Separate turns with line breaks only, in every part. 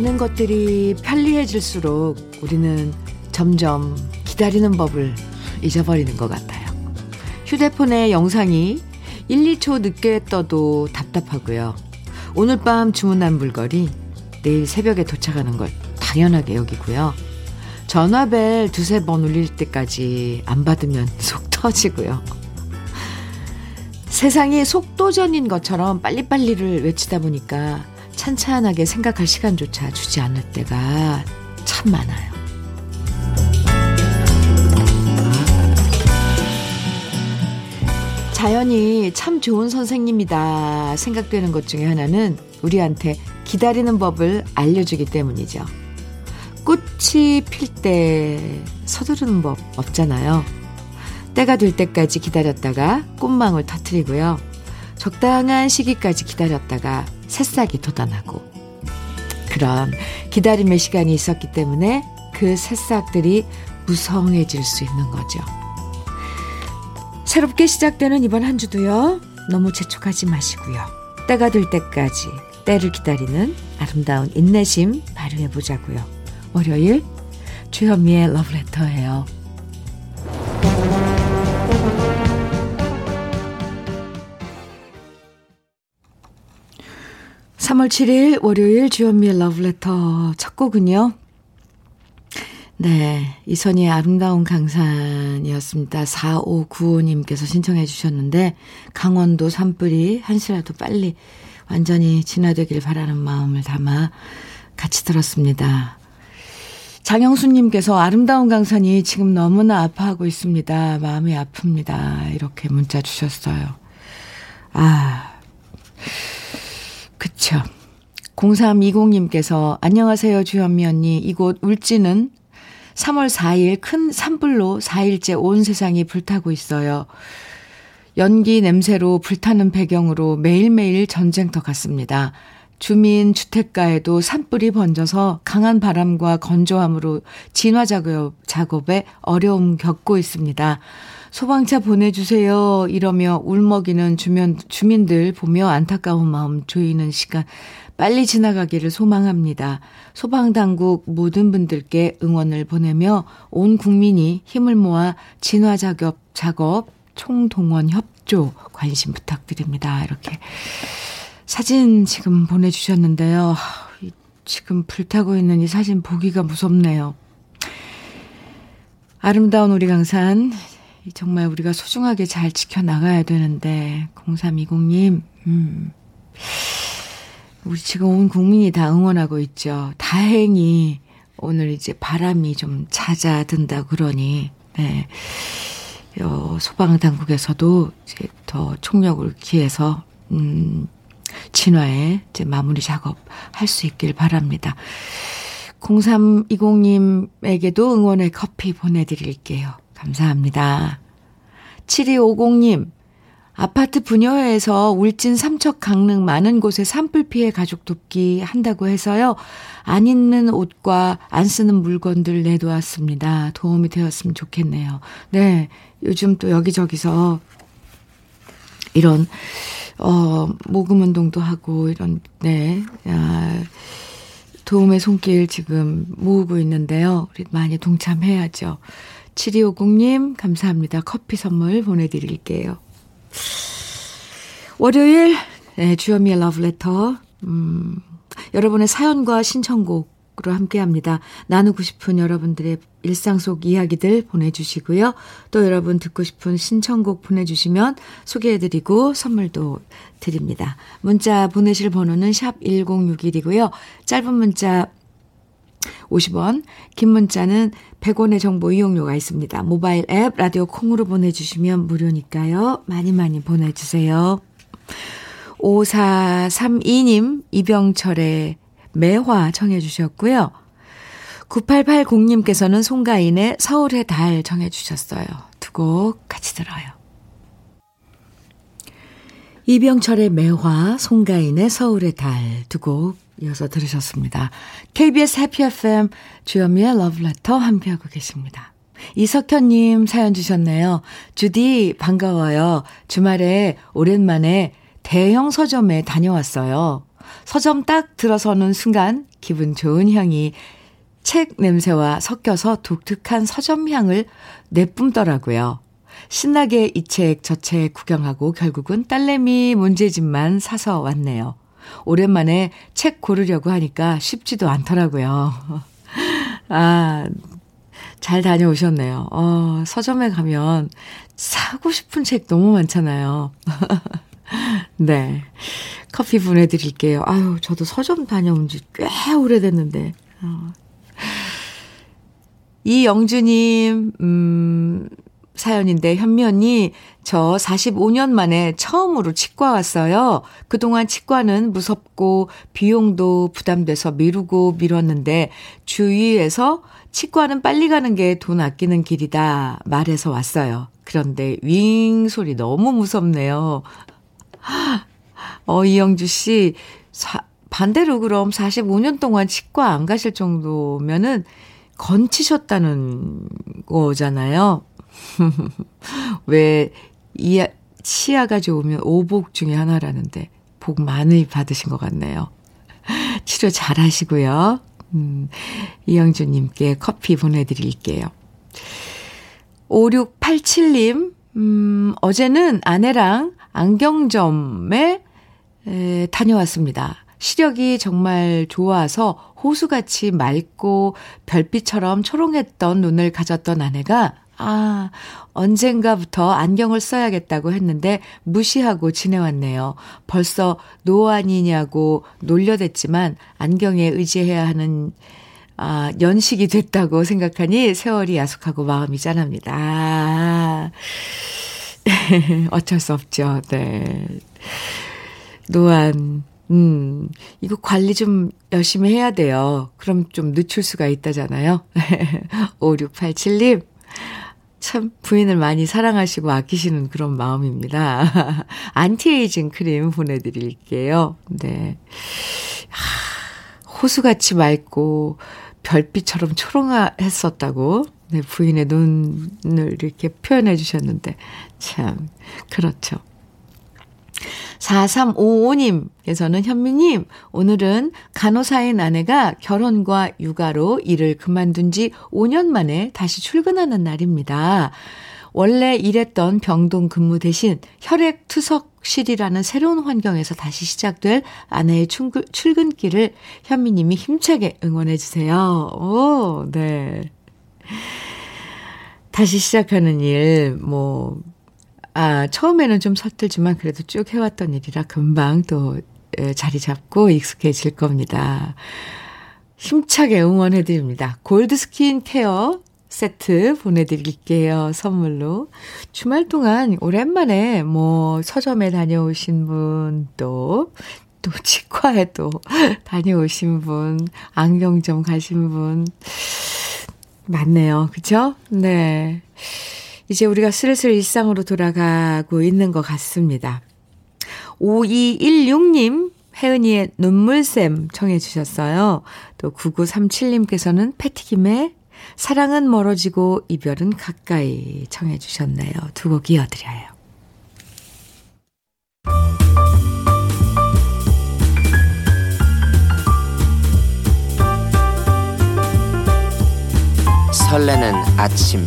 많은 것들이 편리해질수록 우리는 점점 기다리는 법을 잊어버리는 것 같아요. 휴대폰에 영상이 1, 2초 늦게 떠도 답답하고요. 오늘 밤 주문한 물건이 내일 새벽에 도착하는 걸 당연하게 여기고요. 전화벨 두세 번 울릴 때까지 안 받으면 속 터지고요. 세상이 속도전인 것처럼 빨리빨리를 외치다 보니까 찬찬하게 생각할 시간조차 주지 않을 때가 참 많아요. 자연이 참 좋은 선생님이다 생각되는 것 중에 하나는 우리한테 기다리는 법을 알려주기 때문이죠. 꽃이 필 때 서두르는 법 없잖아요. 때가 될 때까지 기다렸다가 꽃망울 터트리고요. 적당한 시기까지 기다렸다가 새싹이 돋아나고 그런 기다림의 시간이 있었기 때문에 그 새싹들이 무성해질 수 있는 거죠. 새롭게 시작되는 이번 한 주도요. 너무 재촉하지 마시고요. 때가 될 때까지 때를 기다리는 아름다운 인내심 발휘해 보자고요. 월요일 주현미의 러브레터예요. 3월 7일 월요일 주현미의 러브레터 첫 곡은요. 네, 이선희의 아름다운 강산이었습니다. 4595님께서 신청해 주셨는데 강원도 산불이 한시라도 빨리 완전히 진화되길 바라는 마음을 담아 같이 들었습니다. 장영수님께서 아름다운 강산이 지금 너무나 아파하고 있습니다. 마음이 아픕니다. 이렇게 문자 주셨어요. 아, 그쵸. 0320님께서 안녕하세요 주현미 언니. 이곳 울진은 3월 4일 큰 산불로 4일째 온 세상이 불타고 있어요. 연기 냄새로 불타는 배경으로 매일매일 전쟁터 같습니다. 주민 주택가에도 산불이 번져서 강한 바람과 건조함으로 진화 작업, 작업에 어려움 겪고 있습니다. 소방차 보내주세요. 이러며 울먹이는 주민, 주민들 보며 안타까운 마음 조이는 시간 빨리 지나가기를 소망합니다. 소방당국 모든 분들께 응원을 보내며 온 국민이 힘을 모아 진화 작업, 작업 총동원 협조 관심 부탁드립니다. 이렇게 사진 지금 보내주셨는데요. 지금 불타고 있는 이 사진 보기가 무섭네요. 아름다운 우리 강산 정말 우리가 소중하게 잘 지켜나가야 되는데 0320님 음. 우리 지금 온 국민이 다 응원하고 있죠. 다행히 오늘 이제 바람이 좀 잦아든다 그러니 네. 어, 소방 당국에서도 이제 더 총력을 기해서 음 진화에 이제 마무리 작업 할 수 있길 바랍니다. 0320님에게도 응원의 커피 보내드릴게요. 감사합니다. 7250님, 아파트 분여회에서 울진 삼척 강릉 많은 곳에 산불 피해 가족 돕기 한다고 해서요. 안 입는 옷과 안 쓰는 물건들 내놓았습니다. 도움이 되었으면 좋겠네요. 네. 요즘 또 여기저기서 이런, 어, 모금 운동도 하고 이런, 네. 아, 도움의 손길 지금 모으고 있는데요. 우리 많이 동참해야죠. 7250님, 감사합니다. 커피 선물 보내드릴게요. 월요일, 네, 주현미의 러브레터. 음, 여러분의 사연과 신청곡으로 함께 합니다. 나누고 싶은 여러분들의 일상 속 이야기들 보내주시고요. 또 여러분 듣고 싶은 신청곡 보내주시면 소개해드리고 선물도 드립니다. 문자 보내실 번호는 샵 1061이고요. 짧은 문자 50원, 긴 문자는 100원의 정보 이용료가 있습니다. 모바일 앱, 라디오 콩으로 보내주시면 무료니까요. 많이 많이 보내주세요. 5432님, 이병철의 매화 청해 주셨고요. 9880님께서는 송가인의 서울의 달 청해 주셨어요. 두 곡 같이 들어요. 이병철의 매화, 송가인의 서울의 달 두 곡 이어서 들으셨습니다. KBS 해피 FM 주현미의 러브레터 함께하고 계십니다. 이석현님 사연 주셨네요. 주디 반가워요. 주말에 오랜만에 대형 서점에 다녀왔어요. 서점 딱 들어서는 순간 기분 좋은 향이 책 냄새와 섞여서 독특한 서점 향을 내뿜더라고요. 신나게 이 책 저 책 구경하고 결국은 딸내미 문제집만 사서 왔네요. 오랜만에 책 고르려고 하니까 쉽지도 않더라고요. 아, 잘 다녀오셨네요. 어, 서점에 가면 사고 싶은 책 너무 많잖아요. 네. 커피 보내드릴게요. 아유, 저도 서점 다녀온 지 꽤 오래됐는데. 어. 이영주님, 음, 사연인데 현미 언니 저 45년 만에 처음으로 치과 왔어요. 그동안 치과는 무섭고 비용도 부담돼서 미루고 미뤘는데 주위에서 치과는 빨리 가는 게 돈 아끼는 길이다 말해서 왔어요. 그런데 윙 소리 너무 무섭네요. 어 이영주 씨 사, 반대로 그럼 45년 동안 치과 안 가실 정도면은 건치셨다는 거잖아요. 왜, 이, 치아가 좋으면 오복 중에 하나라는데, 복 많이 받으신 것 같네요. 치료 잘 하시고요. 음, 이영주님께 커피 보내드릴게요. 5687님, 음, 어제는 아내랑 안경점에 에, 다녀왔습니다. 시력이 정말 좋아서 호수같이 맑고 별빛처럼 초롱했던 눈을 가졌던 아내가 아, 언젠가부터 안경을 써야겠다고 했는데 무시하고 지내왔네요. 벌써 노안이냐고 놀려댔지만 안경에 의지해야 하는 아, 연식이 됐다고 생각하니 세월이 야속하고 마음이 짠합니다. 아, 어쩔 수 없죠. 네. 노안, 음, 이거 관리 좀 열심히 해야 돼요. 그럼 좀 늦출 수가 있다잖아요. 5687님, 참 부인을 많이 사랑하시고 아끼시는 그런 마음입니다. 안티에이징 크림 보내드릴게요. 네. 호수같이 맑고 별빛처럼 초롱했었다고 네, 부인의 눈을 이렇게 표현해 주셨는데, 참, 그렇죠. 4355님께서는 현미님, 오늘은 간호사인 아내가 결혼과 육아로 일을 그만둔 지 5년 만에 다시 출근하는 날입니다. 원래 일했던 병동 근무 대신 혈액 투석실이라는 새로운 환경에서 다시 시작될 아내의 출근, 출근길을 현미님이 힘차게 응원해주세요. 오, 네. 다시 시작하는 일, 뭐, 아, 처음에는 좀 서툴지만 그래도 쭉 해왔던 일이라 금방 또 자리 잡고 익숙해질 겁니다. 힘차게 응원해드립니다. 골드 스킨 케어 세트 보내드릴게요. 선물로. 주말 동안 오랜만에 뭐 서점에 다녀오신 분, 또, 또 치과에 또 다녀오신 분, 안경점 가신 분, 많네요. 그죠? 네. 이제 우리가 슬슬 일상으로 돌아가고 있는 것 같습니다. 5216님, 혜은이의 눈물샘 청해 주셨어요. 또 9937님께서는 패티김의 사랑은 멀어지고 이별은 가까이 청해 주셨네요. 두 곡 이어드려요.
설레는 아침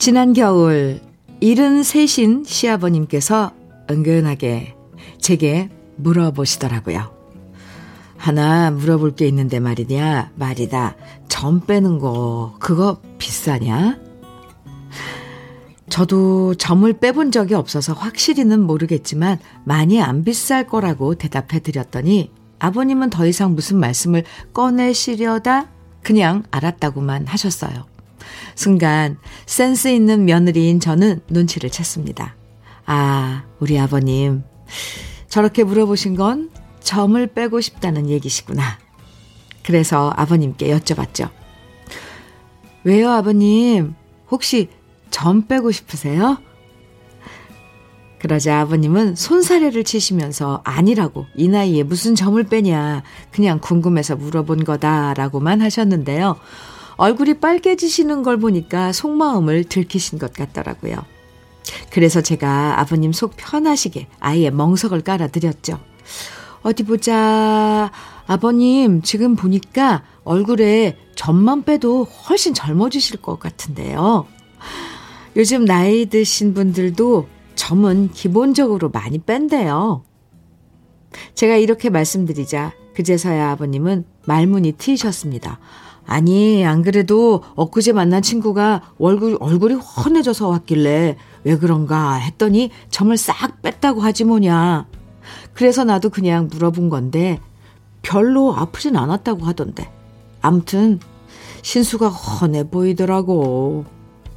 지난 겨울 73신 시아버님께서 은근하게 제게 물어보시더라고요. 하나 물어볼 게 있는데 말이냐, 말이다. 점 빼는 거, 그거 비싸냐? 저도 점을 빼본 적이 없어서 확실히는 모르겠지만 많이 안 비쌀 거라고 대답해 드렸더니 아버님은 더 이상 무슨 말씀을 꺼내시려다 그냥 알았다고만 하셨어요. 순간 센스 있는 며느리인 저는 눈치를 챘습니다. 아, 우리 아버님. 저렇게 물어보신 건 점을 빼고 싶다는 얘기시구나. 그래서 아버님께 여쭤봤죠. 왜요, 아버님? 혹시 점 빼고 싶으세요? 그러자 아버님은 손사래를 치시면서 아니라고 이 나이에 무슨 점을 빼냐 그냥 궁금해서 물어본 거다라고만 하셨는데요. 얼굴이 빨개지시는 걸 보니까 속마음을 들키신 것 같더라고요. 그래서 제가 아버님 속 편하시게 아예 멍석을 깔아드렸죠. 어디 보자. 아버님, 지금 보니까 얼굴에 점만 빼도 훨씬 젊어지실 것 같은데요. 요즘 나이 드신 분들도 점은 기본적으로 많이 뺀대요. 제가 이렇게 말씀드리자 그제서야 아버님은 말문이 트이셨습니다. 아니, 안 그래도 엊그제 만난 친구가 얼굴, 얼굴이 훤해져서 왔길래 왜 그런가 했더니 점을 싹 뺐다고 하지 뭐냐. 그래서 나도 그냥 물어본 건데 별로 아프진 않았다고 하던데. 암튼 신수가 훤해 보이더라고.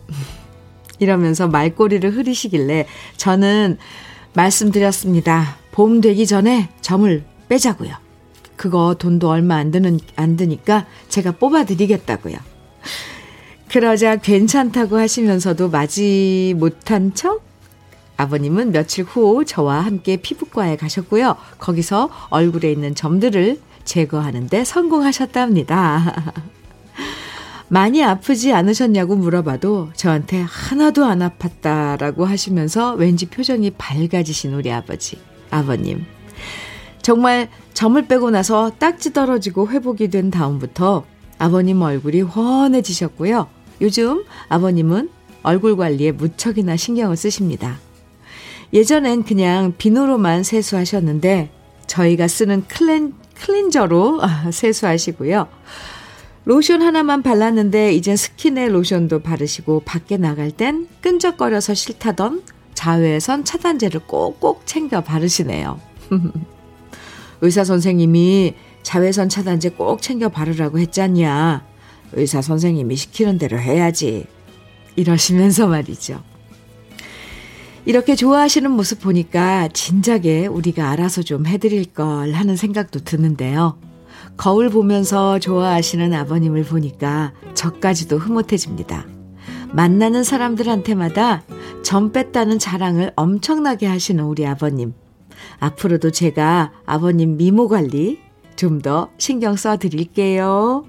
이러면서 말꼬리를 흐리시길래 저는 말씀드렸습니다. 봄 되기 전에 점을 빼자고요. 그거 돈도 얼마 안 드는 안 드니까 제가 뽑아 드리겠다고요. 그러자 괜찮다고 하시면서도 맞이 못한 척 아버님은 며칠 후 저와 함께 피부과에 가셨고요. 거기서 얼굴에 있는 점들을 제거하는데 성공하셨답니다. 많이 아프지 않으셨냐고 물어봐도 저한테 하나도 안 아팠다라고 하시면서 왠지 표정이 밝아지신 우리 아버지, 아버님. 정말 점을 빼고 나서 딱지 떨어지고 회복이 된 다음부터 아버님 얼굴이 훤해지셨고요. 요즘 아버님은 얼굴 관리에 무척이나 신경을 쓰십니다. 예전엔 그냥 비누로만 세수하셨는데 저희가 쓰는 클렌, 클렌저로 세수하시고요. 로션 하나만 발랐는데 이젠 스킨에 로션도 바르시고 밖에 나갈 땐 끈적거려서 싫다던 자외선 차단제를 꼭꼭 챙겨 바르시네요. 의사 선생님이 자외선 차단제 꼭 챙겨 바르라고 했잖냐. 의사 선생님이 시키는 대로 해야지. 이러시면서 말이죠. 이렇게 좋아하시는 모습 보니까 진작에 우리가 알아서 좀 해드릴 걸 하는 생각도 드는데요. 거울 보면서 좋아하시는 아버님을 보니까 저까지도 흐뭇해집니다. 만나는 사람들한테마다 점 뺐다는 자랑을 엄청나게 하시는 우리 아버님. 앞으로도 제가 아버님 미모 관리 좀 더 신경 써 드릴게요.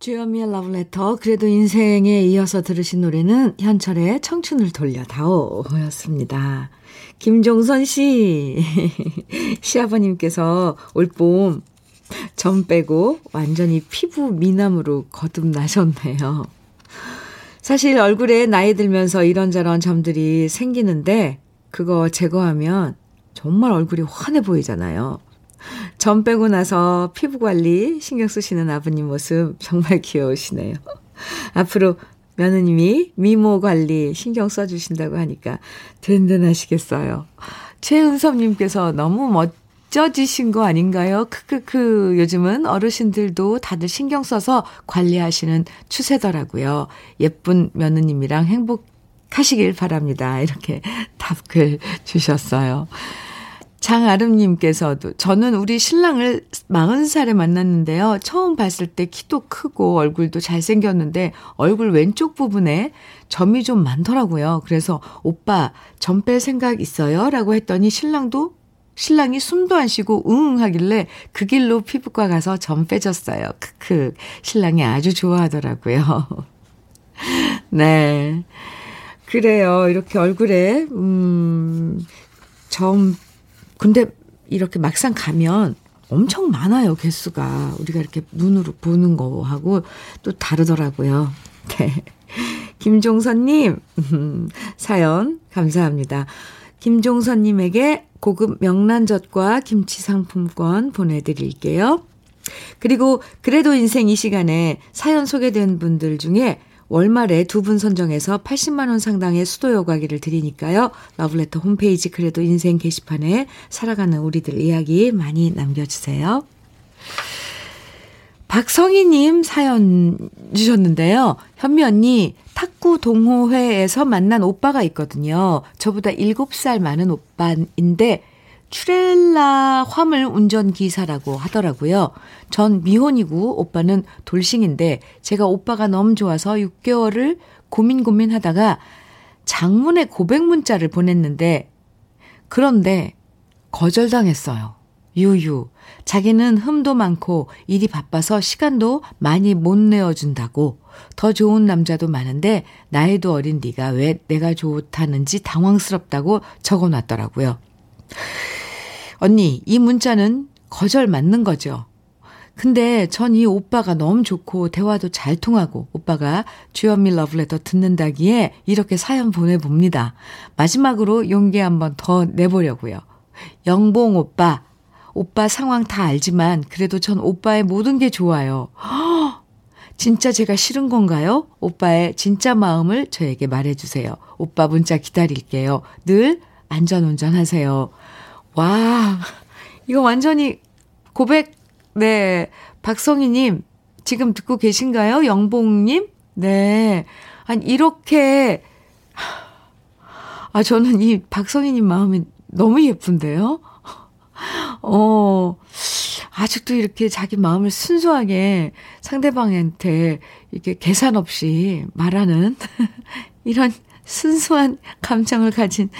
주현미의 러브레터 그래도 인생에 이어서 들으신 노래는 현철의 청춘을 돌려다오였습니다. 김종선 씨 시아버님께서 올봄 점 빼고 완전히 피부 미남으로 거듭나셨네요. 사실 얼굴에 나이 들면서 이런저런 점들이 생기는데 그거 제거하면 정말 얼굴이 환해 보이잖아요. 점 빼고 나서 피부 관리 신경 쓰시는 아버님 모습 정말 귀여우시네요. 앞으로 며느님이 미모 관리 신경 써주신다고 하니까 든든하시겠어요. 최은섭님께서 너무 멋 져지신 거 아닌가요? 크크크. 요즘은 어르신들도 다들 신경 써서 관리하시는 추세더라고요. 예쁜 며느님이랑 행복하시길 바랍니다. 이렇게 답글 주셨어요. 장아름님께서도 저는 우리 신랑을 40살에 만났는데요. 처음 봤을 때 키도 크고 얼굴도 잘생겼는데 얼굴 왼쪽 부분에 점이 좀 많더라고요. 그래서 오빠 점 뺄 생각 있어요? 라고 했더니 신랑도 신랑이 숨도 안 쉬고 응 하길래 그 길로 피부과 가서 점 빼줬어요. 크크. 신랑이 아주 좋아하더라고요. 네. 그래요. 이렇게 얼굴에 음 점 근데 이렇게 막상 가면 엄청 많아요, 개수가. 우리가 이렇게 눈으로 보는 거하고 또 다르더라고요. 네. 김종선님, 사연 감사합니다. 김종선님에게 고급 명란젓과 김치 상품권 보내드릴게요. 그리고 그래도 인생 이 시간에 사연 소개된 분들 중에 월말에 두 분 선정해서 80만원 상당의 수도 여과기를 드리니까요. 러브레터 홈페이지 그래도 인생 게시판에 살아가는 우리들 이야기 많이 남겨주세요. 박성희님 사연 주셨는데요. 현미 언니, 탁구 동호회에서 만난 오빠가 있거든요. 저보다 7살 많은 오빠인데, 추렐라 화물 운전기사라고 하더라고요. 전 미혼이고 오빠는 돌싱인데 제가 오빠가 너무 좋아서 6개월을 고민 고민하다가 장문의 고백 문자를 보냈는데 그런데 거절당했어요. 유유. 자기는 흠도 많고 일이 바빠서 시간도 많이 못 내어준다고 더 좋은 남자도 많은데 나이도 어린 네가 왜 내가 좋다는지 당황스럽다고 적어놨더라고요. 언니, 이 문자는 거절 맞는 거죠. 근데 전 이 오빠가 너무 좋고 대화도 잘 통하고 오빠가 주현미 러브레터 듣는다기에 이렇게 사연 보내봅니다. 마지막으로 용기 한번 더 내보려고요. 영봉 오빠, 오빠 상황 다 알지만 그래도 전 오빠의 모든 게 좋아요. 허, 진짜 제가 싫은 건가요? 오빠의 진짜 마음을 저에게 말해주세요. 오빠 문자 기다릴게요. 늘 안전운전 하세요. 와, 이거 완전히 고백, 네. 박성희님, 지금 듣고 계신가요? 영봉님? 네. 아니, 이렇게, 아, 저는 이 박성희님 마음이 너무 예쁜데요? 어, 아직도 이렇게 자기 마음을 순수하게 상대방한테 이렇게 계산 없이 말하는 이런 순수한 감정을 가진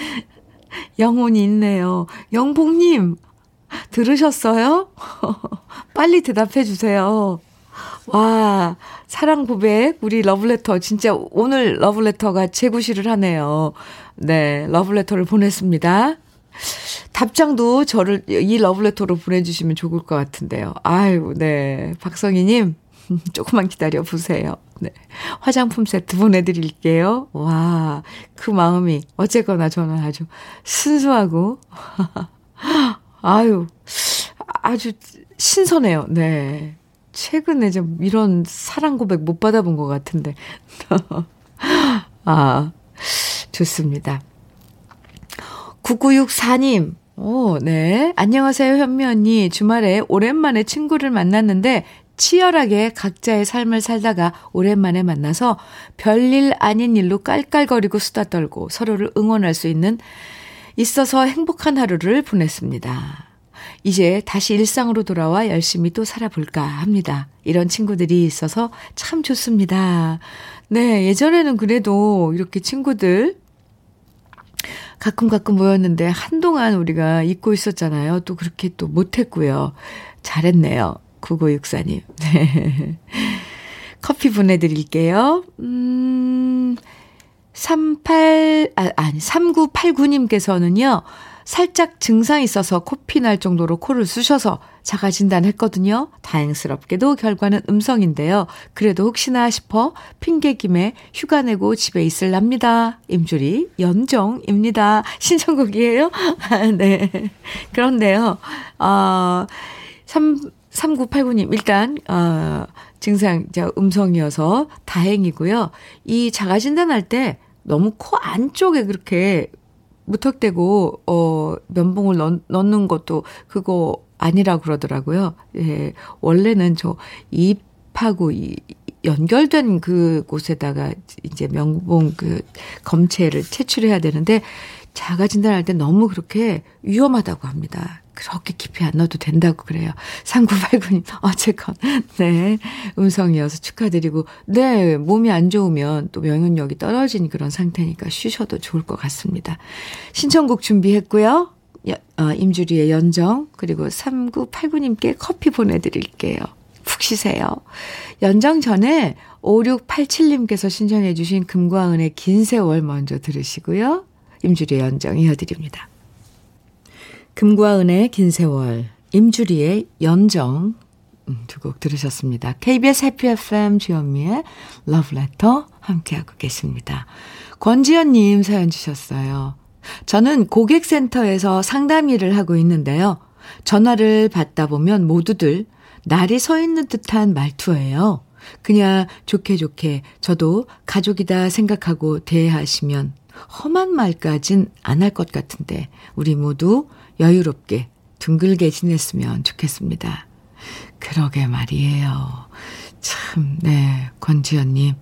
영혼이 있네요. 영봉님, 들으셨어요? 빨리 대답해 주세요. 와, 사랑 고백, 우리 러브레터. 진짜 오늘 러브레터가 제구실을 하네요. 네, 러브레터를 보냈습니다. 답장도 저를 이 러브레터로 보내주시면 좋을 것 같은데요. 아유, 네. 박성희님, 조금만 기다려 보세요. 네. 화장품 세트 보내드릴게요. 와, 그 마음이 어쨌거나 저는 아주 순수하고, 아유, 아주 신선해요. 네. 최근에 좀 이런 사랑 고백 못 받아본 것 같은데. 아, 좋습니다. 9964님, 오, 네. 안녕하세요, 현미 언니. 주말에 오랜만에 친구를 만났는데 치열하게 각자의 삶을 살다가 오랜만에 만나서 별일 아닌 일로 깔깔거리고 수다 떨고 서로를 응원할 수 있는 있어서 행복한 하루를 보냈습니다. 이제 다시 일상으로 돌아와 열심히 또 살아볼까 합니다. 이런 친구들이 있어서 참 좋습니다. 네, 예전에는 그래도 이렇게 친구들 가끔 가끔 모였는데 한동안 우리가 잊고 있었잖아요. 또 그렇게 또 못했고요. 잘했네요. 9964님. 네. 커피 보내드릴게요. 음, 38, 아, 아니, 3989님께서는요, 살짝 증상이 있어서 코피 날 정도로 코를 쑤셔서 자가 진단했거든요. 다행스럽게도 결과는 음성인데요. 그래도 혹시나 싶어 핑계김에 휴가 내고 집에 있을랍니다. 임주리 연정입니다. 신청곡이에요? 네. 그런데요. 아, 3, 3989님, 일단, 어, 증상, 자, 음성이어서 다행이고요. 이 자가 진단할 때 너무 코 안쪽에 그렇게 무턱대고, 어, 면봉을 넣, 넣는 것도 그거 아니라 그러더라고요. 예. 원래는 저 입하고 이, 연결된 그 곳에다가 이제 명봉 그 검체를 채취해야 되는데 자가 진단할 때 너무 그렇게 위험하다고 합니다. 그렇게 깊이 안 넣어도 된다고 그래요. 3989님, 어쨌건, 네. 음성이어서 축하드리고, 네. 몸이 안 좋으면 또 명현력이 떨어진 그런 상태니까 쉬셔도 좋을 것 같습니다. 신청곡 준비했고요. 어, 임주리의 연정, 그리고 3989님께 커피 보내드릴게요. 푹 쉬세요. 연정 전에 5687님께서 신청해주신 금과 은의 긴 세월 먼저 들으시고요. 임주리의 연정 이어드립니다. 금과 은의 긴 세월, 임주리의 연정 음, 두곡 들으셨습니다. KBS 해피 FM 주현미의 러브레터 함께하고 계십니다. 권지연님 사연 주셨어요. 저는 고객센터에서 상담 일을 하고 있는데요. 전화를 받다 보면 모두들 날이 서 있는 듯한 말투예요. 그냥 좋게 좋게 저도 가족이다 생각하고 대하시면 험한 말까진 안 할 것 같은데 우리 모두 여유롭게 둥글게 지냈으면 좋겠습니다. 그러게 말이에요. 참, 네, 권지연님.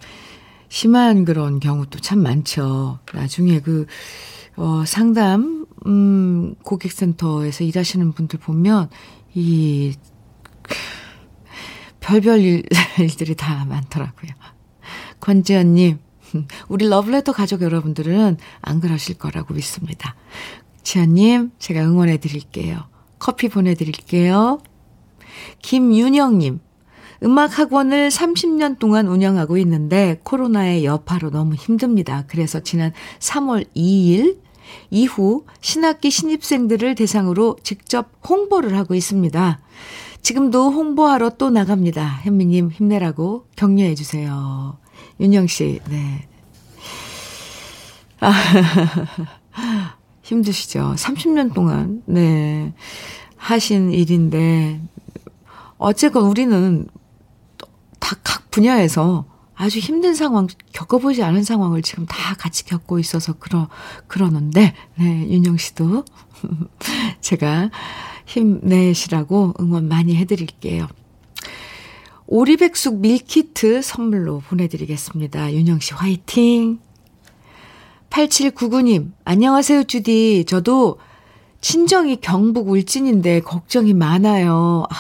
심한 그런 경우도 참 많죠. 나중에 그, 어, 상담, 음, 고객센터에서 일하시는 분들 보면, 이, 별별 일, 일들이 다 많더라고요. 권지연님, 우리 러브레터 가족 여러분들은 안 그러실 거라고 믿습니다. 지연님, 제가 응원해 드릴게요. 커피 보내드릴게요. 김윤영님, 음악 학원을 30년 동안 운영하고 있는데 코로나의 여파로 너무 힘듭니다. 그래서 지난 3월 2일 이후 신학기 신입생들을 대상으로 직접 홍보를 하고 있습니다. 지금도 홍보하러 또 나갑니다. 현미님 힘내라고 격려해 주세요. 윤영 씨, 네. 아, 힘드시죠? 30년 동안, 네. 하신 일인데, 어쨌건 우리는 다 각 분야에서 아주 힘든 상황, 겪어보지 않은 상황을 지금 다 같이 겪고 있어서 그러, 그러는데, 네, 윤영 씨도 제가 힘내시라고 응원 많이 해드릴게요. 오리백숙 밀키트 선물로 보내드리겠습니다. 윤영 씨 화이팅! 8799님, 안녕하세요, 주디. 저도 친정이 경북 울진인데 걱정이 많아요. 아,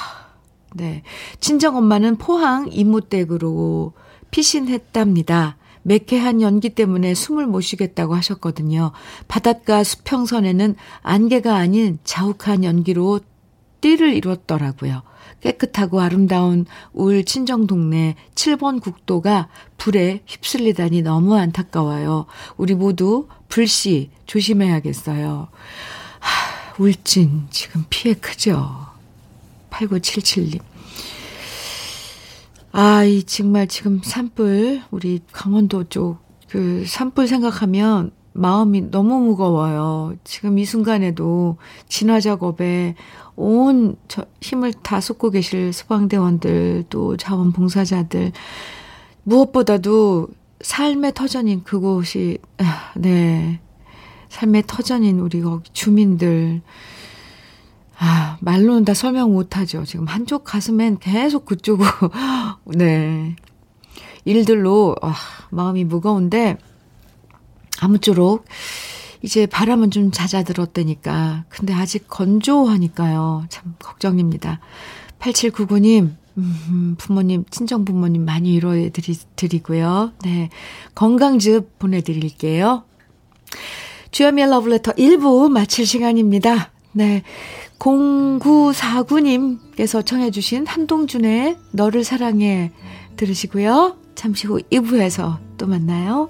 네. 친정 엄마는 포항 이모댁으로 피신했답니다. 매캐한 연기 때문에 숨을 못 쉬겠다고 하셨거든요. 바닷가 수평선에는 안개가 아닌 자욱한 연기로 띠를 이뤘더라고요. 깨끗하고 아름다운 울 친정 동네 7번 국도가 불에 휩쓸리다니 너무 안타까워요. 우리 모두 불씨 조심해야겠어요. 하, 울진 지금 피해 크죠. 8977님. 아, 이 정말 지금 산불, 우리 강원도 쪽, 그 산불 생각하면 마음이 너무 무거워요. 지금 이 순간에도 진화 작업에 온 힘을 다 쏟고 계실 소방대원들, 또 자원봉사자들, 무엇보다도 삶의 터전인 그곳이, 아, 네. 삶의 터전인 우리 주민들, 아, 말로는 다 설명 못하죠. 지금 한쪽 가슴엔 계속 그쪽으로, 네. 일들로, 아, 마음이 무거운데, 아무쪼록, 이제 바람은 좀 잦아들었다니까. 근데 아직 건조하니까요. 참, 걱정입니다. 8799님, 음, 부모님, 친정 부모님 많이 위로해 드리, 드리고요. 네. 건강즙 보내드릴게요. 주여미의 러브레터 1부 마칠 시간입니다. 네. 0949님께서 청해주신 한동준의 너를 사랑해 들으시고요. 잠시 후 2부에서 또 만나요.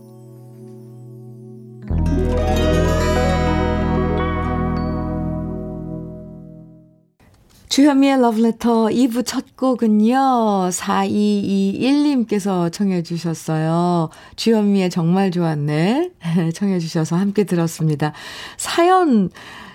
주현미의 Letter 2부 첫 곡은요, 4221님께서 청해 주셨어요. 주현미의 정말 좋았네. 청해 주셔서 함께 들었습니다. 사연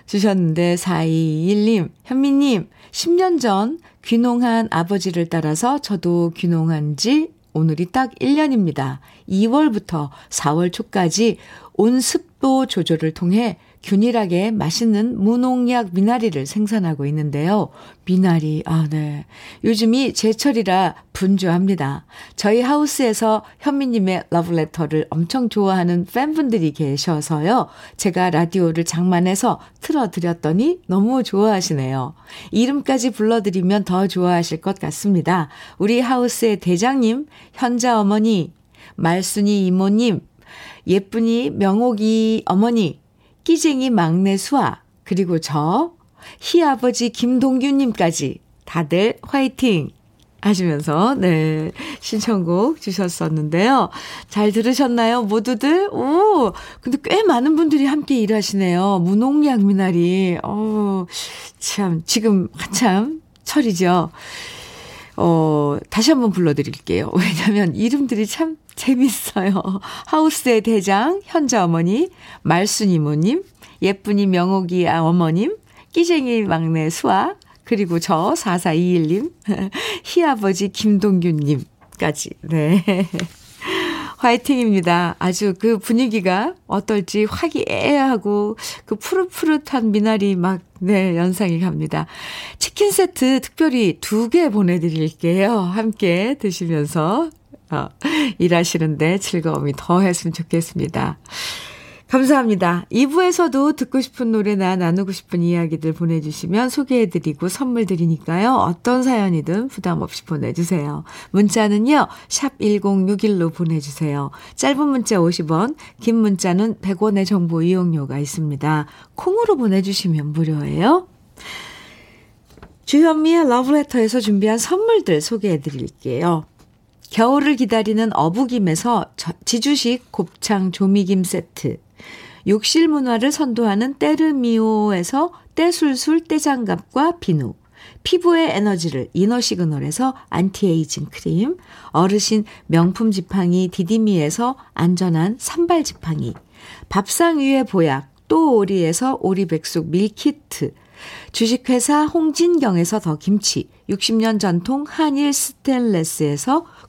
주셨는데, 4221님, 현미님, 10년 전 귀농한 아버지를 따라서 저도 귀농한 지 오늘이 딱 1년입니다. 2월부터 4월 초까지 온습도 조절을 통해 균일하게 맛있는 무농약 미나리를 생산하고 있는데요. 미나리, 아, 네. 요즘이 제철이라 분주합니다. 저희 하우스에서 현미님의 러브레터를 엄청 좋아하는 팬분들이 계셔서요. 제가 라디오를 장만해서 틀어드렸더니 너무 좋아하시네요. 이름까지 불러드리면 더 좋아하실 것 같습니다. 우리 하우스의 대장님, 현자 어머니, 말순이 이모님, 예쁜이 명옥이 어머니, 끼쟁이 막내 수아, 그리고 저, 희아버지 김동규님까지 다들 화이팅! 하시면서, 네, 신청곡 주셨었는데요. 잘 들으셨나요? 모두들? 오, 근데 꽤 많은 분들이 함께 일하시네요. 무농약 미나리. 어, 참, 지금 한참 철이죠. 어, 다시 한번 불러드릴게요. 왜냐면 이름들이 참 재밌어요. 하우스의 대장, 현자 어머니, 말순 이모님, 예쁜이 명옥이 어머님, 끼쟁이 막내 수아, 그리고 저 4421님, 희아버지 김동균님까지. 네. 화이팅입니다. 아주 그 분위기가 어떨지 화기애애하고 그 푸릇푸릇한 미나리 막, 네, 연상이 갑니다. 치킨 세트 특별히 두 개 보내드릴게요. 함께 드시면서 어, 일하시는데 즐거움이 더 했으면 좋겠습니다. 감사합니다. 2부에서도 듣고 싶은 노래나 나누고 싶은 이야기들 보내주시면 소개해드리고 선물 드리니까요. 어떤 사연이든 부담 없이 보내주세요. 문자는요. 샵 1061로 보내주세요. 짧은 문자 50원, 긴 문자는 100원의 정보 이용료가 있습니다. 콩으로 보내주시면 무료예요. 주현미의 러브레터에서 준비한 선물들 소개해드릴게요. 겨울을 기다리는 어부김에서 지주식 곱창 조미김 세트, 욕실 문화를 선도하는 때르미오에서 때술술 때장갑과 비누, 피부의 에너지를 이너 시그널에서 안티에이징 크림, 어르신 명품 지팡이 디디미에서 안전한 삼발 지팡이, 밥상 위의 보약 또 오리에서 오리백숙 밀키트, 주식회사 홍진경에서 더 김치, 60년 전통 한일 스텐레스에서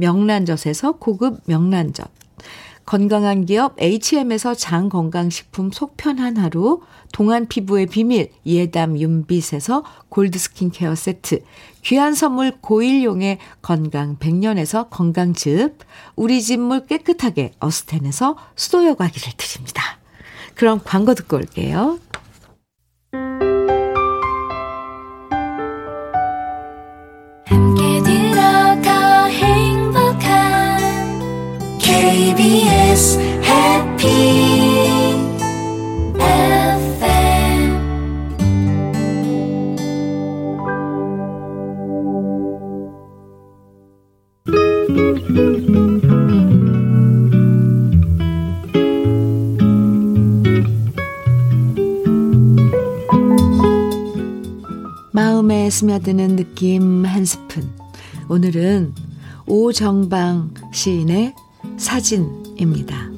명란젓에서 고급 명란젓, 건강한 기업 HM에서 장 건강식품 속편한 하루, 동안 피부의 비밀 예담 윤빛에서 골드 스킨케어 세트, 귀한 선물 고일용의 건강 100년에서 건강즙, 우리 집 물 깨끗하게 어스텐에서 수도 여과기를 드립니다. 그럼 광고 듣고 올게요.
KBS 해피
마음에 스며드는 느낌 한 스푼. 오늘은 오정방 시인의 사진입니다.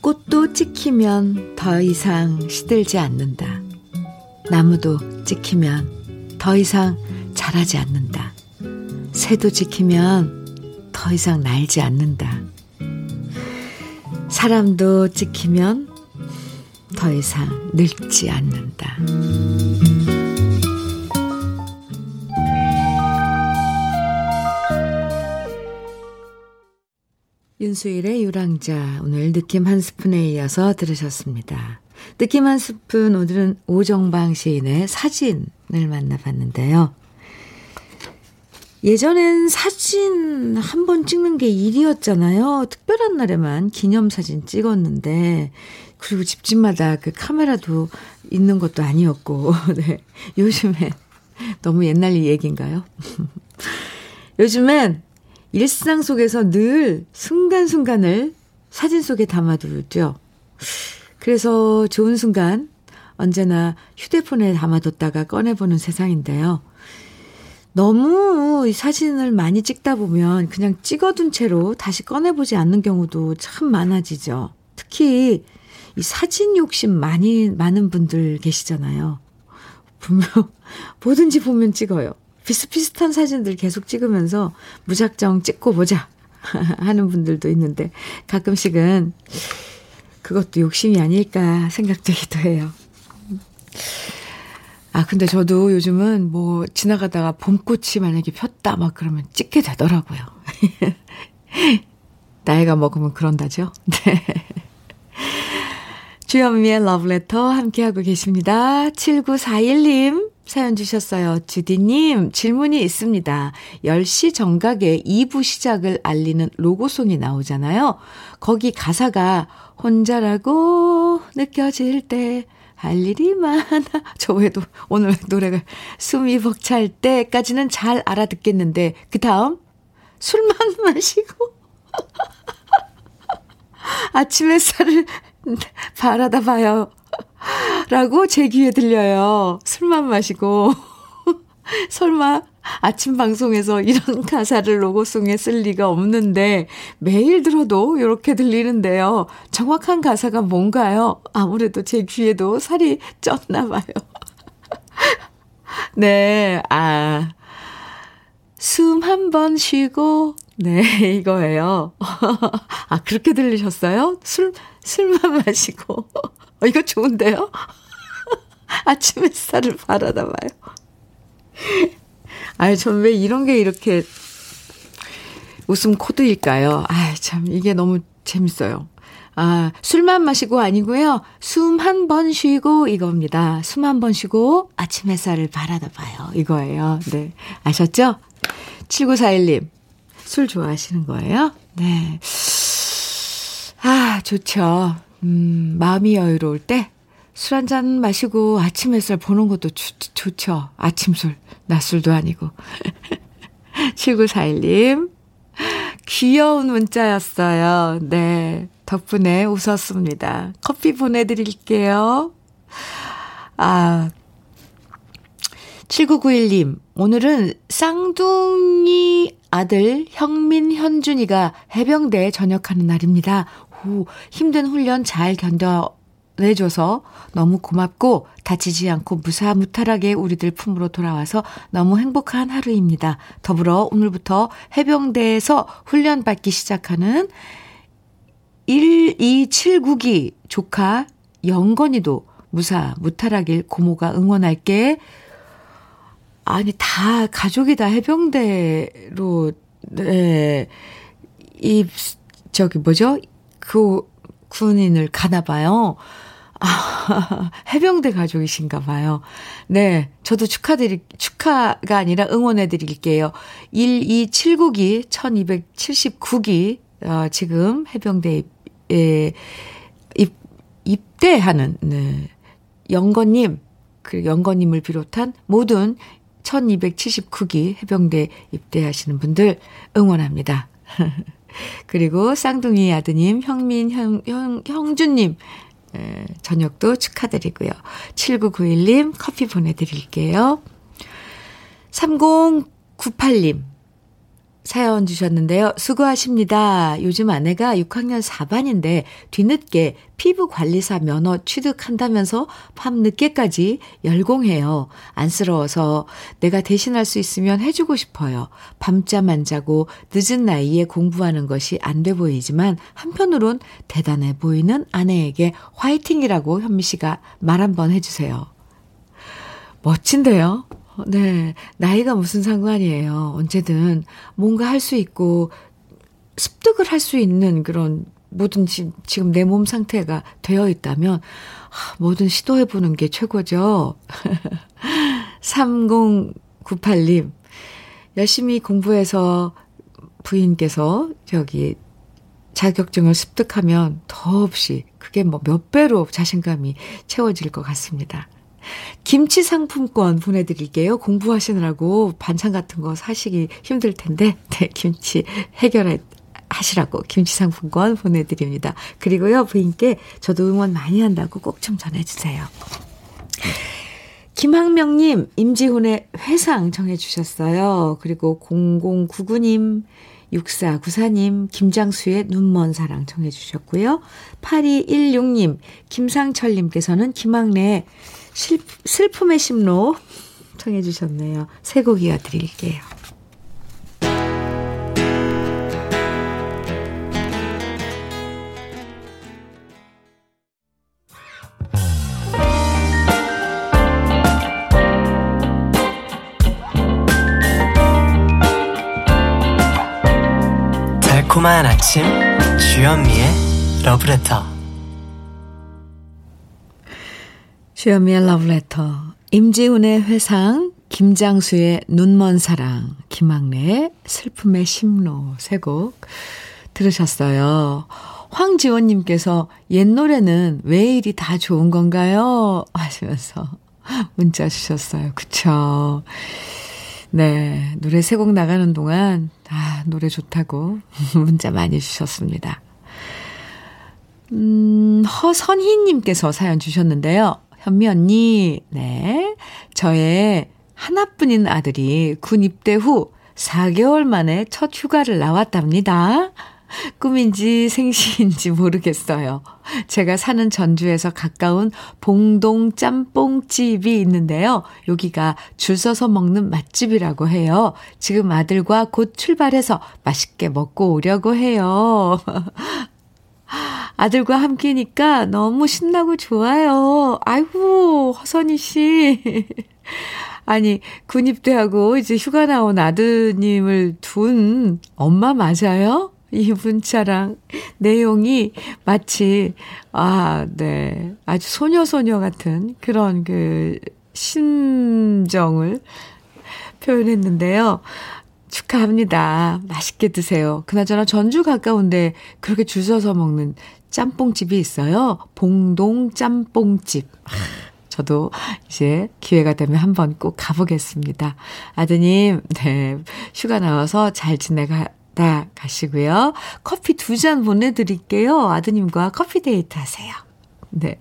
꽃도 찍히면 더 이상 시들지 않는다. 나무도 찍히면 더 이상 자라지 않는다. 새도 찍히면 더 이상 날지 않는다. 사람도 찍히면 더 이상 늙지 않는다. 윤수일의 유랑자 오늘 느낌 한 스푼에 이어서 들으셨습니다. 느낌 한 스푼 오늘은 오정방 시인의 사진을 만나봤는데요. 예전엔 사진 한 번 찍는 게 일이었잖아요. 특별한 날에만 기념사진 찍었는데, 그리고 집집마다 그 카메라도 있는 것도 아니었고, 네. 요즘엔 너무 옛날 얘기인가요? 요즘엔 일상 속에서 늘 순간순간을 사진 속에 담아두죠. 그래서 좋은 순간 언제나 휴대폰에 담아뒀다가 꺼내보는 세상인데요. 너무 이 사진을 많이 찍다 보면 그냥 찍어둔 채로 다시 꺼내보지 않는 경우도 참 많아지죠. 특히 이 사진 욕심 많이 많은 분들 계시잖아요. 분명 뭐든지 보면 찍어요. 비슷비슷한 사진들 계속 찍으면서 무작정 찍고 보자 하는 분들도 있는데 가끔씩은 그것도 욕심이 아닐까 생각되기도 해요. 아, 근데 저도 요즘은 뭐 지나가다가 봄꽃이 만약에 폈다 막 그러면 찍게 되더라고요. 나이가 먹으면 그런다죠? 네. 주현미의 러브레터 함께하고 계십니다. 7941님 사연 주셨어요. 주디님, 질문이 있습니다. 10시 정각에 2부 시작을 알리는 로고송이 나오잖아요. 거기 가사가 혼자라고 느껴질 때 할 일이 많아. 저 외에도 오늘 노래가 숨이 벅찰 때까지는 잘 알아듣겠는데, 그 다음, 술만 마시고, 아침 햇살을 바라다 봐요. 라고 제 귀에 들려요. 술만 마시고. 설마 아침 방송에서 이런 가사를 로고송에 쓸 리가 없는데 매일 들어도 이렇게 들리는데요. 정확한 가사가 뭔가요? 아무래도 제 귀에도 살이 쪘나 봐요. 네, 아. 숨 한 번 쉬고, 네, 이거예요. 아, 그렇게 들리셨어요? 술, 술만 마시고. 어, 이거 좋은데요? 아침 햇살을 바라다 봐요. 아유, 전 왜 이런 게 이렇게 웃음 코드일까요? 아, 참, 이게 너무 재밌어요. 아, 술만 마시고 아니고요. 숨 한 번 쉬고 이겁니다. 숨 한 번 쉬고 아침 햇살을 바라다 봐요. 이거예요. 네. 아셨죠? 7941님. 술 좋아하시는 거예요? 네. 아, 좋죠. 음, 마음이 여유로울 때 술 한 잔 마시고 아침 햇살 보는 것도 좋, 좋죠. 아침술. 낮술도 아니고. 7941님. 귀여운 문자였어요. 네. 덕분에 웃었습니다. 커피 보내드릴게요. 아, 7991님, 오늘은 쌍둥이 아들 형민, 현준이가 해병대에 전역하는 날입니다. 오, 힘든 훈련 잘 견뎌내줘서 너무 고맙고 다치지 않고 무사무탈하게 우리들 품으로 돌아와서 너무 행복한 하루입니다. 더불어 오늘부터 해병대에서 훈련받기 시작하는 1279기 조카 영건이도 무사 무탈하길 고모가 응원할게. 아니 다 가족이 다 해병대로 네. 이 저기 뭐죠? 그 군인을 가나 봐요. 아, 해병대 가족이신가 봐요. 네. 저도 축하드리, 축하가 아니라 응원해 드릴게요. 1279기, 1279기, 어, 지금 해병대 에 입, 입대하는, 네. 영건님, 그 영건님을 비롯한 모든 1279기 해병대 입대하시는 분들 응원합니다. 그리고 쌍둥이 아드님, 형민, 형, 형, 형준님, 에, 저녁도 축하드리고요. 7991님 커피 보내드릴게요. 3098님, 사연 주셨는데요. 수고하십니다. 요즘 아내가 6학년 4반인데 뒤늦게 피부관리사 면허 취득한다면서 밤 늦게까지 열공해요. 안쓰러워서 내가 대신할 수 있으면 해주고 싶어요. 밤잠 안 자고 늦은 나이에 공부하는 것이 안 돼 보이지만 한편으론 대단해 보이는 아내에게 화이팅이라고 현미 씨가 말 한번 해주세요. 멋진데요? 네. 나이가 무슨 상관이에요. 언제든 뭔가 할 수 있고 습득을 할 수 있는 그런 뭐든지 지금 내 몸 상태가 되어 있다면 뭐든 시도해 보는 게 최고죠. 3098님. 열심히 공부해서 부인께서 저기 자격증을 습득하면 더없이 그게 뭐 몇 배로 자신감이 채워질 것 같습니다. 김치 상품권 보내드릴게요. 공부하시느라고 반찬 같은 거 사시기 힘들 텐데, 네, 김치 해결해, 하시라고 김치 상품권 보내드립니다. 그리고요, 부인께 저도 응원 많이 한다고 꼭 좀 전해주세요. 김학명님, 임지훈의 회상 정해주셨어요. 그리고 0099님, 6494님, 김장수의 눈먼 사랑 정해주셨고요. 8216님, 김상철님께서는 김학래의 슬픔의 심로 청해 주셨네요. 새곡 이어드릴게요.
달콤한 아침 주현미의 러브레터
주현미의 러브레터 임지훈의 회상 김장수의 눈먼 사랑 김학래의 슬픔의 심로 세 곡 들으셨어요. 황지원님께서 옛 노래는 왜 이리 다 좋은 건가요? 하시면서 문자 주셨어요. 그쵸. 네. 노래 세 곡 나가는 동안, 아, 노래 좋다고 문자 많이 주셨습니다. 음, 허선희님께서 사연 주셨는데요. 현미 언니, 네. 저의 하나뿐인 아들이 군 입대 후 4개월 만에 첫 휴가를 나왔답니다. 꿈인지 생시인지 모르겠어요. 제가 사는 전주에서 가까운 봉동 짬뽕집이 있는데요. 여기가 줄 서서 먹는 맛집이라고 해요. 지금 아들과 곧 출발해서 맛있게 먹고 오려고 해요. 아들과 함께니까 너무 신나고 좋아요. 아이고, 허선희 씨. 아니, 군입대하고 이제 휴가 나온 아드님을 둔 엄마 맞아요? 이 문자랑 내용이 마치, 아, 네. 아주 소녀소녀 같은 그런 그 심정을 표현했는데요. 축하합니다. 맛있게 드세요. 그나저나 전주 가까운데 그렇게 줄 서서 먹는 짬뽕집이 있어요. 봉동 짬뽕집. 저도 이제 기회가 되면 한번 꼭 가보겠습니다. 아드님, 네. 휴가 나와서 잘 지내가, 다 가시고요. 커피 두 잔 보내드릴게요. 아드님과 커피 데이트 하세요. 네.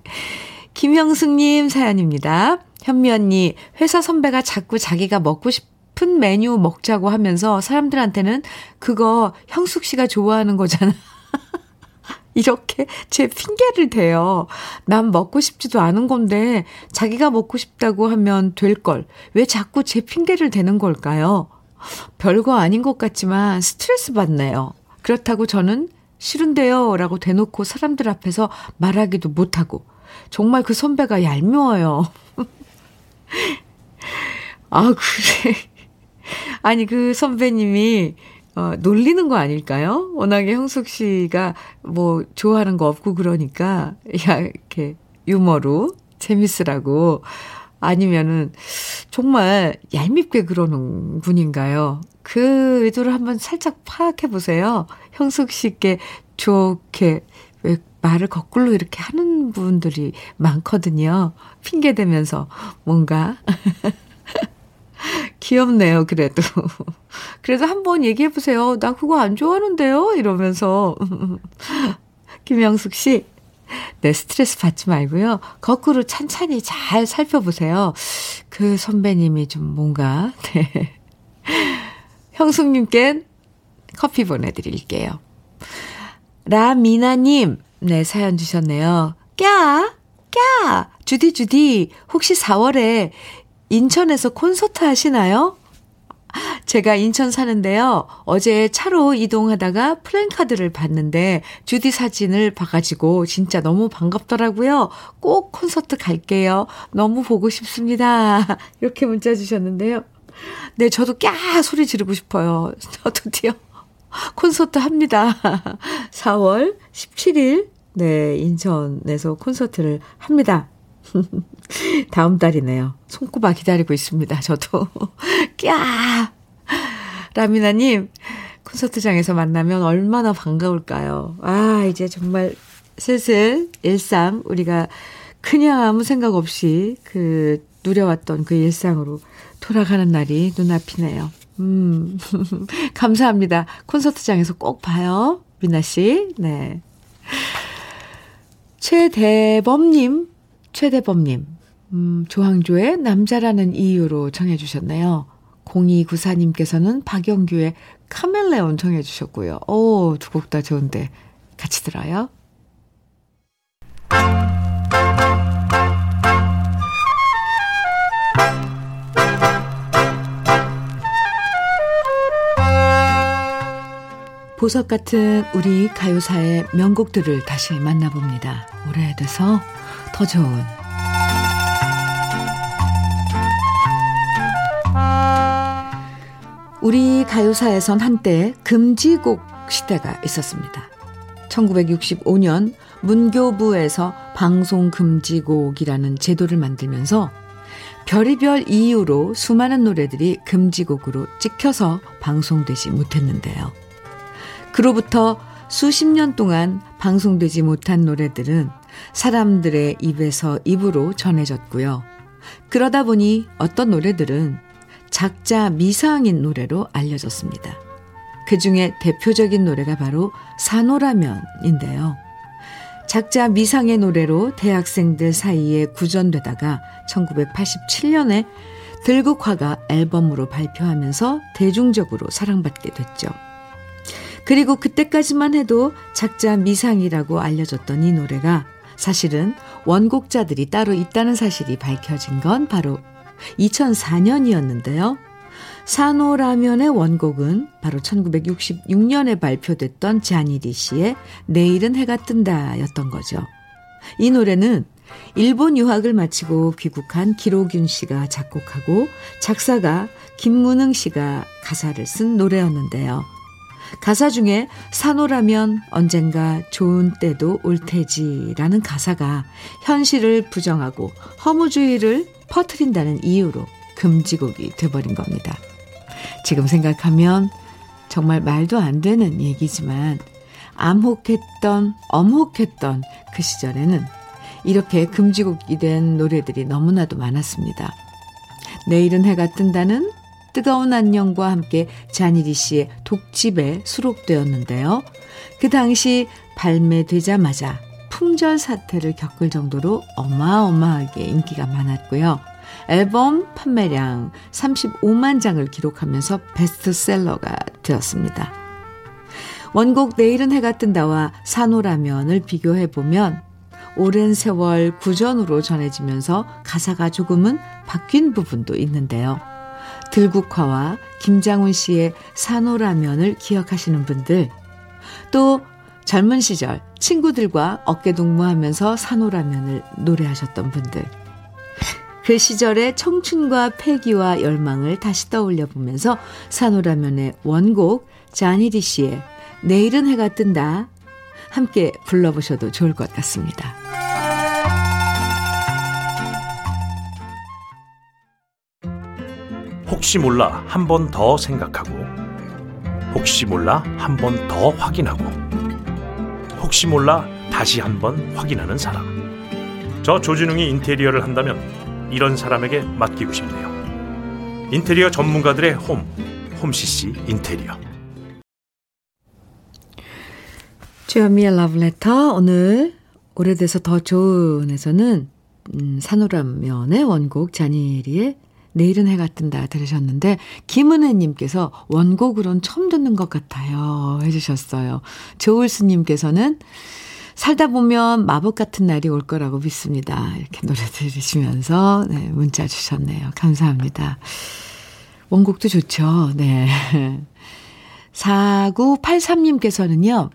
김영숙님 사연입니다. 현미 언니, 회사 선배가 자꾸 자기가 먹고 싶 은 메뉴 먹자고 하면서 사람들한테는 그거 형숙 씨가 좋아하는 거잖아. 이렇게 제 핑계를 대요. 난 먹고 싶지도 않은 건데 자기가 먹고 싶다고 하면 될 걸. 왜 자꾸 제 핑계를 대는 걸까요? 별거 아닌 것 같지만 스트레스 받네요. 그렇다고 저는 싫은데요. 라고 대놓고 사람들 앞에서 말하기도 못하고. 정말 그 선배가 얄미워요. 아, 그래. 아니, 그 선배님이, 어, 놀리는 거 아닐까요? 워낙에 형숙 씨가 뭐, 좋아하는 거 없고 그러니까, 야, 이렇게, 유머로, 재밌으라고. 아니면은 정말 얄밉게 그러는 분인가요? 그 의도를 한번 살짝 파악해 보세요. 형숙 씨께 좋게 왜 말을 거꾸로 이렇게 하는 분들이 많거든요. 핑계 대면서 뭔가 귀엽네요, 그래도. 그래도 한번 얘기해 보세요. 나 그거 안 좋아하는데요? 이러면서. 김영숙 씨, 네, 스트레스 받지 말고요. 거꾸로 찬찬히 잘 살펴보세요. 그 선배님이 좀 뭔가, 네. 형숙님께 커피 보내드릴게요. 라미나님, 네, 사연 주셨네요. 꺄! 꺄! 주디, 주디, 혹시 4월에 인천에서 콘서트 하시나요? 제가 인천 사는데요. 어제 차로 이동하다가 플랜카드를 봤는데 주디 사진을 봐가지고 진짜 너무 반갑더라고요. 꼭 콘서트 갈게요. 너무 보고 싶습니다. 이렇게 문자 주셨는데요. 네, 저도 꺄 소리 지르고 싶어요. 저도요. 콘서트 합니다. 4월 17일, 네, 인천에서 콘서트를 합니다. 다음 달이네요. 손꼽아 기다리고 있습니다. 저도. 꺄! 라미나님, 콘서트장에서 만나면 얼마나 반가울까요? 아, 이제 정말 슬슬 일상, 우리가 그냥 아무 생각 없이 그 누려왔던 그 일상으로 돌아가는 날이 눈앞이네요. 음, 감사합니다. 콘서트장에서 꼭 봐요. 미나 씨. 네. 최대범님, 최대범님. 음, 조항조의 남자라는 이유로 정해주셨네요. 0294님께서는 박영규의 카멜레온 정해주셨고요. 오, 두 곡 다 좋은데. 같이 들어요. 보석 같은 우리 가요사의 명곡들을 다시 만나봅니다. 오래돼서 더 좋은 우리 가요사에선 한때 금지곡 시대가 있었습니다. 1965년 문교부에서 방송 금지곡이라는 제도를 만들면서 별의별 이유로 수많은 노래들이 금지곡으로 찍혀서 방송되지 못했는데요. 그로부터 수십 년 동안 방송되지 못한 노래들은 사람들의 입에서 입으로 전해졌고요. 그러다 보니 어떤 노래들은 작자 미상인 노래로 알려졌습니다. 그 중에 대표적인 노래가 바로 산호라면인데요. 작자 미상의 노래로 대학생들 사이에 구전되다가 1987년에 들국화가 앨범으로 발표하면서 대중적으로 사랑받게 됐죠. 그리고 그때까지만 해도 작자 미상이라고 알려졌던 이 노래가 사실은 원곡자들이 따로 있다는 사실이 밝혀진 건 바로 2004년이었는데요. 산호라면의 원곡은 바로 1966년에 발표됐던 자니디 씨의 내일은 해가 뜬다 였던 거죠. 이 노래는 일본 유학을 마치고 귀국한 기로균 씨가 작곡하고 작사가 김문흥 씨가 가사를 쓴 노래였는데요. 가사 중에 산호라면 언젠가 좋은 때도 올 테지라는 가사가 현실을 부정하고 허무주의를 퍼트린다는 이유로 금지곡이 돼버린 겁니다. 지금 생각하면 정말 말도 안 되는 얘기지만 암혹했던, 엄혹했던 그 시절에는 이렇게 금지곡이 된 노래들이 너무나도 많았습니다. 내일은 해가 뜬다는 뜨거운 안녕과 함께 자니리 씨의 독집에 수록되었는데요. 그 당시 발매되자마자 품절 사태를 겪을 정도로 어마어마하게 인기가 많았고요. 앨범 판매량 35만 장을 기록하면서 베스트셀러가 되었습니다. 원곡 내일은 해가 뜬다와 산호라면을 비교해보면 오랜 세월 구전으로 전해지면서 가사가 조금은 바뀐 부분도 있는데요. 들국화와 김장훈 씨의 산호라면을 기억하시는 분들, 또 젊은 시절 친구들과 어깨동무하면서 산호라면을 노래하셨던 분들, 그 시절의 청춘과 패기와 열망을 다시 떠올려 보면서 산호라면의 원곡 자니디 씨의 내일은 해가 뜬다 함께 불러보셔도 좋을 것 같습니다.
혹시 몰라 한 번 더 생각하고 혹시 몰라 한 번 더 확인하고 혹시 몰라 다시 한번 확인하는 사람. 저 조진웅이 인테리어를 한다면 이런 사람에게 맡기고 싶네요. 인테리어 전문가들의 홈 홈CC 인테리어.
주현미의 러브레터 오늘 오래돼서 더 좋은에서는 음, 산호라면의 원곡 자니리의 내일은 해가 뜬다 들으셨는데 김은혜님께서 원곡으론 처음 듣는 것 같아요 해주셨어요. 조울수님께서는 살다 보면 마법 같은 날이 올 거라고 믿습니다. 이렇게 노래 들으시면서 네, 문자 주셨네요. 감사합니다. 원곡도 좋죠. 네. 4983님께서는요.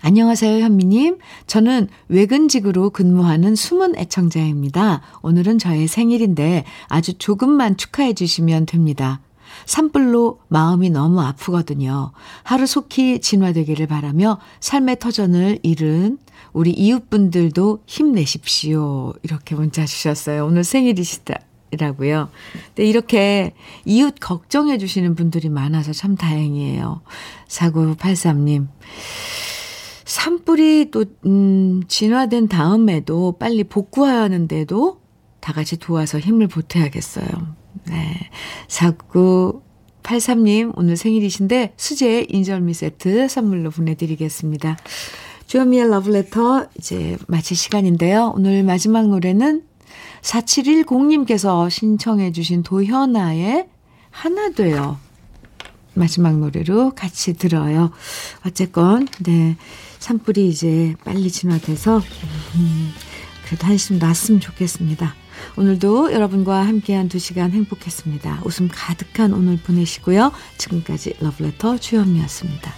안녕하세요, 현미님. 저는 외근직으로 근무하는 숨은 애청자입니다. 오늘은 저의 생일인데 아주 조금만 축하해 주시면 됩니다. 산불로 마음이 너무 아프거든요. 하루속히 진화되기를 바라며 삶의 터전을 잃은 우리 이웃분들도 힘내십시오. 이렇게 문자 주셨어요. 오늘 생일이시다. 라고요. 근데 이렇게 이웃 걱정해 주시는 분들이 많아서 참 다행이에요. 4983님. 산불이 또, 음, 진화된 다음에도 빨리 복구하는데도 다 같이 도와서 힘을 보태야겠어요. 네. 4983 8283님, 오늘 생일이신데 수제 인절미 세트 선물로 보내드리겠습니다. 주현미의 러브레터 이제 마칠 시간인데요. 오늘 마지막 노래는 4710님께서 신청해 주신 도현아의 하나 돼요. 마지막 노래로 같이 들어요. 어쨌건 네 산불이 이제 빨리 진화돼서 음, 그래도 한숨 났으면 좋겠습니다. 오늘도 여러분과 함께한 두 시간 행복했습니다. 웃음 가득한 오늘 보내시고요. 지금까지 러브레터 주현미였습니다.